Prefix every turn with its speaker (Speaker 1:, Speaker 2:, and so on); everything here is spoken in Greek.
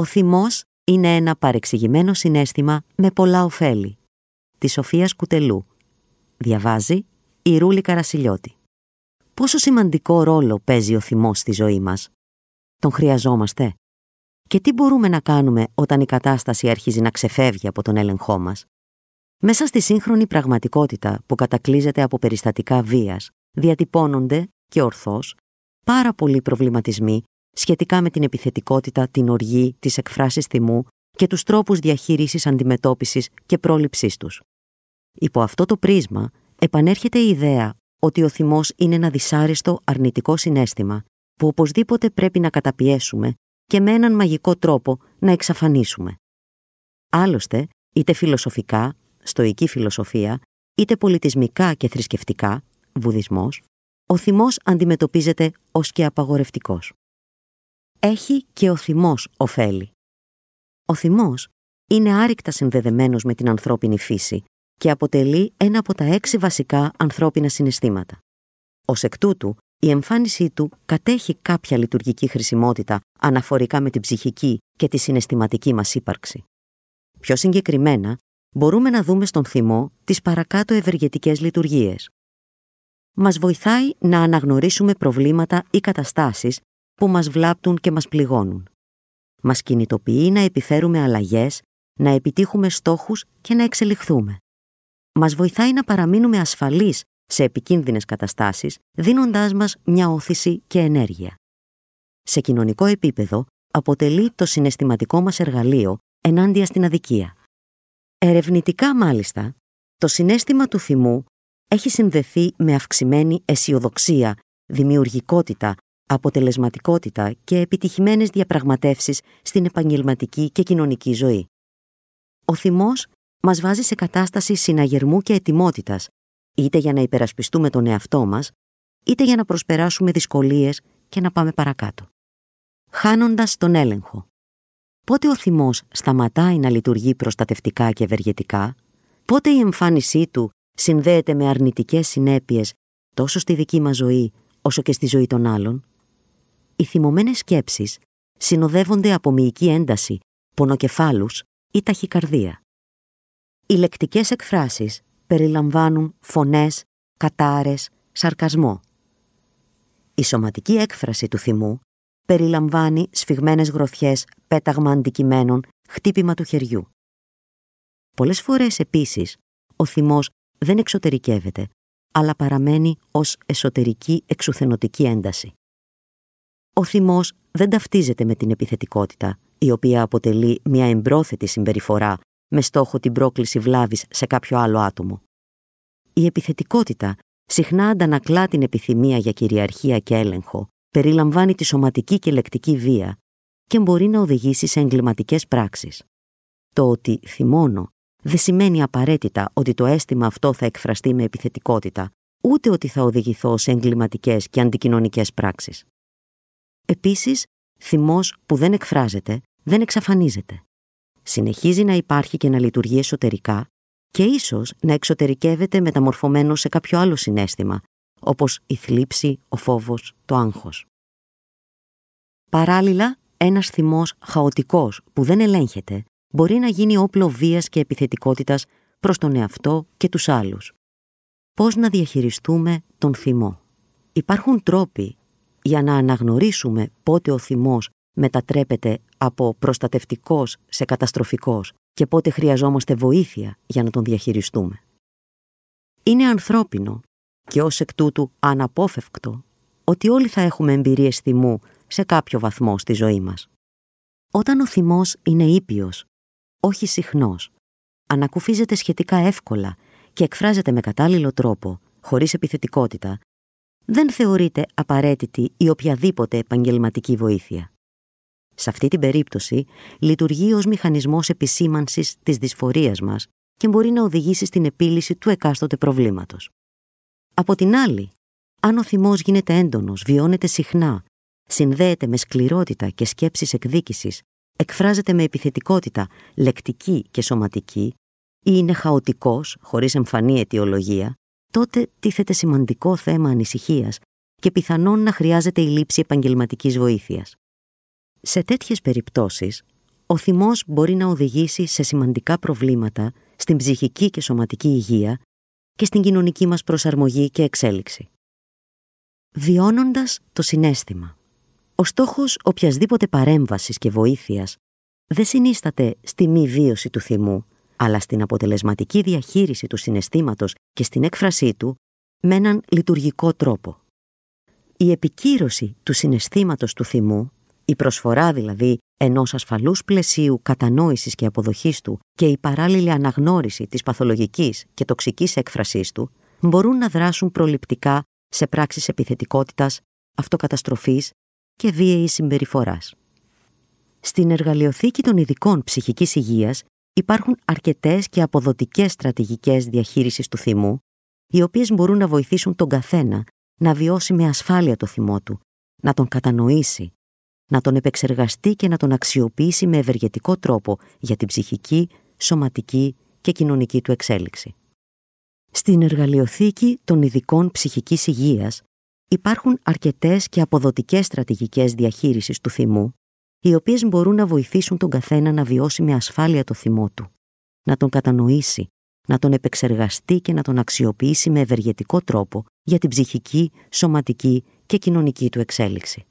Speaker 1: Ο θυμός είναι ένα παρεξηγημένο συνέστημα με πολλά ωφέλη. Της Σοφίας Κουτελού. Διαβάζει η Ρούλη Καρασιλιώτη. Πόσο σημαντικό ρόλο παίζει ο θυμός στη ζωή μας; Τον χρειαζόμαστε; Και τι μπορούμε να κάνουμε όταν η κατάσταση αρχίζει να ξεφεύγει από τον έλεγχό μας; Μέσα στη σύγχρονη πραγματικότητα που κατακλείζεται από περιστατικά βίας, διατυπώνονται και ορθώς πάρα πολλοί προβληματισμοί σχετικά με την επιθετικότητα, την οργή, τις εκφράσεις θυμού και τους τρόπους διαχείρισης, αντιμετώπισης και πρόληψής τους. Υπό αυτό το πρίσμα επανέρχεται η ιδέα ότι ο θυμός είναι ένα δυσάρεστο αρνητικό συνέστημα που οπωσδήποτε πρέπει να καταπιέσουμε και με έναν μαγικό τρόπο να εξαφανίσουμε. Άλλωστε, είτε φιλοσοφικά, στοική φιλοσοφία, είτε πολιτισμικά και θρησκευτικά, βουδισμός, ο θυμός αντιμετωπίζεται ως και απαγορευτικός. Έχει και ο θυμός ωφέλη. Ο θυμός είναι άρρηκτα συνδεδεμένος με την ανθρώπινη φύση και αποτελεί ένα από τα έξι βασικά ανθρώπινα συναισθήματα. Ω εκ τούτου, η εμφάνισή του κατέχει κάποια λειτουργική χρησιμότητα αναφορικά με την ψυχική και τη συναισθηματική μας ύπαρξη. Πιο συγκεκριμένα, μπορούμε να δούμε στον θυμό τις παρακάτω ευεργετικές λειτουργίες. Μας βοηθάει να αναγνωρίσουμε προβλήματα ή καταστάσεις που μας βλάπτουν και μας πληγώνουν. Μας κινητοποιεί να επιφέρουμε αλλαγές, να επιτύχουμε στόχους και να εξελιχθούμε. Μας βοηθάει να παραμείνουμε ασφαλείς σε επικίνδυνες καταστάσεις, δίνοντάς μας μια όθηση και ενέργεια. Σε κοινωνικό επίπεδο, αποτελεί το συναισθηματικό μας εργαλείο ενάντια στην αδικία. Ερευνητικά μάλιστα, το συνέστημα του θυμού έχει συνδεθεί με αυξημένη αισιοδοξία, δημιουργικότητα, αποτελεσματικότητα και επιτυχημένες διαπραγματεύσεις στην επαγγελματική και κοινωνική ζωή. Ο θυμός μας βάζει σε κατάσταση συναγερμού και ετοιμότητας, είτε για να υπερασπιστούμε τον εαυτό μας, είτε για να προσπεράσουμε δυσκολίες και να πάμε παρακάτω. Χάνοντας τον έλεγχο. Πότε ο θυμός σταματάει να λειτουργεί προστατευτικά και ευεργετικά, πότε η εμφάνισή του συνδέεται με αρνητικές συνέπειες τόσο στη δική μας ζωή όσο και στη ζωή των άλλων, οι θυμωμένες σκέψεις συνοδεύονται από μυϊκή ένταση, πονοκεφάλους ή ταχυκαρδία. Οι λεκτικές εκφράσεις περιλαμβάνουν φωνές, κατάρες, σαρκασμό. Η σωματική έκφραση του θυμού περιλαμβάνει σφιγμένες γροθιές, πέταγμα αντικειμένων, χτύπημα του χεριού. Πολλές φορές επίσης ο θυμός δεν εξωτερικεύεται, αλλά παραμένει ως εσωτερική εξουθενωτική ένταση. Ο θυμός δεν ταυτίζεται με την επιθετικότητα, η οποία αποτελεί μια εμπρόθετη συμπεριφορά με στόχο την πρόκληση βλάβης σε κάποιο άλλο άτομο. Η επιθετικότητα συχνά αντανακλά την επιθυμία για κυριαρχία και έλεγχο, περιλαμβάνει τη σωματική και λεκτική βία και μπορεί να οδηγήσει σε εγκληματικές πράξεις. Το ότι θυμώνω δεν σημαίνει απαραίτητα ότι το αίσθημα αυτό θα εκφραστεί με επιθετικότητα, ούτε ότι θα οδηγηθώ σε εγκληματικές και αντικοινωνικές πράξεις. Επίσης, θυμός που δεν εκφράζεται δεν εξαφανίζεται συνεχίζει να υπάρχει και να λειτουργεί εσωτερικά και ίσως να εξωτερικεύεται μεταμορφωμένο σε κάποιο άλλο συνέστημα, όπως η θλίψη, ο φόβος, το άγχος. Παράλληλα, ένας θυμός χαοτικός που δεν ελέγχεται μπορεί να γίνει όπλο βίας και επιθετικότητας προς τον εαυτό και τους άλλους. Πώς να διαχειριστούμε τον θυμό; Υπάρχουν τρόποι για να αναγνωρίσουμε πότε ο θυμός μετατρέπεται από προστατευτικός σε καταστροφικός και πότε χρειαζόμαστε βοήθεια για να τον διαχειριστούμε. Είναι ανθρώπινο και ως εκ τούτου αναπόφευκτο ότι όλοι θα έχουμε εμπειρίες θυμού σε κάποιο βαθμό στη ζωή μας. Όταν ο θυμός είναι ήπιος, όχι συχνός, ανακουφίζεται σχετικά εύκολα και εκφράζεται με κατάλληλο τρόπο, χωρίς επιθετικότητα, δεν θεωρείται απαραίτητη η οποιαδήποτε επαγγελματική βοήθεια. Σε αυτή την περίπτωση, λειτουργεί ως μηχανισμός επισήμανσης της δυσφορίας μας και μπορεί να οδηγήσει στην επίλυση του εκάστοτε προβλήματος. Από την άλλη, αν ο θυμός γίνεται έντονος, βιώνεται συχνά, συνδέεται με σκληρότητα και σκέψεις εκδίκησης, εκφράζεται με επιθετικότητα λεκτική και σωματική ή είναι χαοτικός, χωρίς εμφανή αιτιολογία, τότε τίθεται σημαντικό θέμα ανησυχίας και πιθανόν να χρειάζεται η λήψη επαγγελματικής βοήθειας. Σε τέτοιες περιπτώσεις, ο θυμός μπορεί να οδηγήσει σε σημαντικά προβλήματα στην ψυχική και σωματική υγεία και στην κοινωνική μας προσαρμογή και εξέλιξη. Βιώνοντας το συνέστημα. Ο στόχος οποιασδήποτε παρέμβασης και βοήθειας δεν συνίσταται στη μη βίωση του θυμού, αλλά στην αποτελεσματική διαχείριση του συναισθήματος και στην έκφρασή του με έναν λειτουργικό τρόπο. Η επικύρωση του συναισθήματος του θυμού, η προσφορά δηλαδή ενός ασφαλούς πλαισίου κατανόησης και αποδοχής του και η παράλληλη αναγνώριση της παθολογικής και τοξικής έκφρασής του, μπορούν να δράσουν προληπτικά σε πράξεις επιθετικότητας, αυτοκαταστροφής και βίαιης συμπεριφοράς. Στην εργαλειοθήκη των ειδικών ψυχικής υγείας υπάρχουν αρκετές και αποδοτικές στρατηγικές διαχείρισης του θυμού, οι οποίες μπορούν να βοηθήσουν τον καθένα να βιώσει με ασφάλεια το θυμό του, να τον κατανοήσει, να τον επεξεργαστεί και να τον αξιοποιήσει με ευεργετικό τρόπο για την ψυχική, σωματική και κοινωνική του εξέλιξη. Στην εργαλειοθήκη των ειδικών ψυχικής υγείας υπάρχουν αρκετές και αποδοτικές στρατηγικές διαχείρισης του θυμού, οι οποίες μπορούν να βοηθήσουν τον καθένα να βιώσει με ασφάλεια το θυμό του, να τον κατανοήσει, να τον επεξεργαστεί και να τον αξιοποιήσει με ευεργετικό τρόπο για την ψυχική, σωματική και κοινωνική του εξέλιξη.